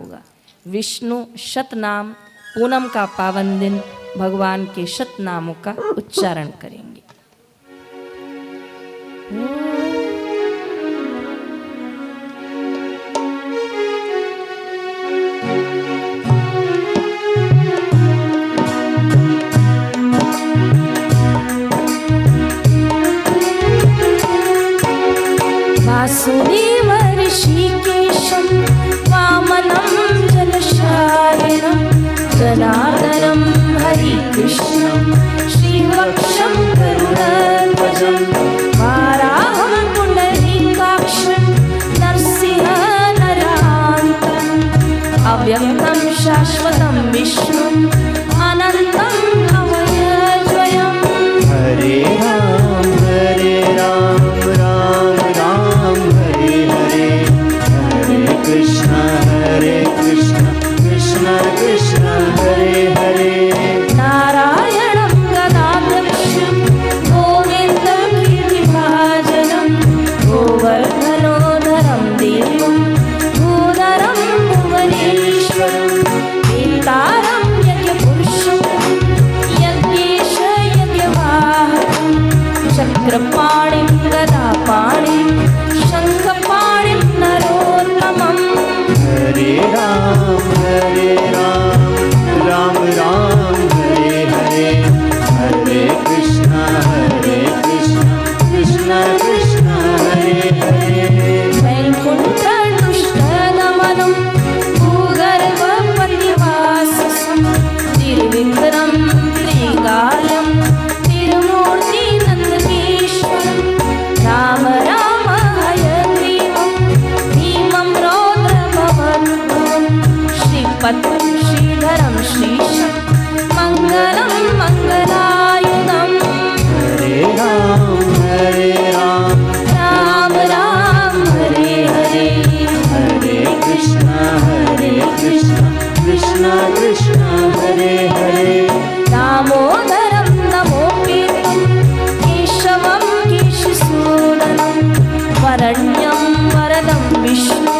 होगा। विष्णु शतनाम पूनम का पावन दिन भगवान के शतनामों का उच्चारण करेंगे। सनातनं हरिकृष्णं श्रीवक्षं श्रीपक्षं कृपा कृष्णा रामोदरं नमोऽपि केशवं किशूनं परण्यं वरदं विष्णु।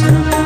yourself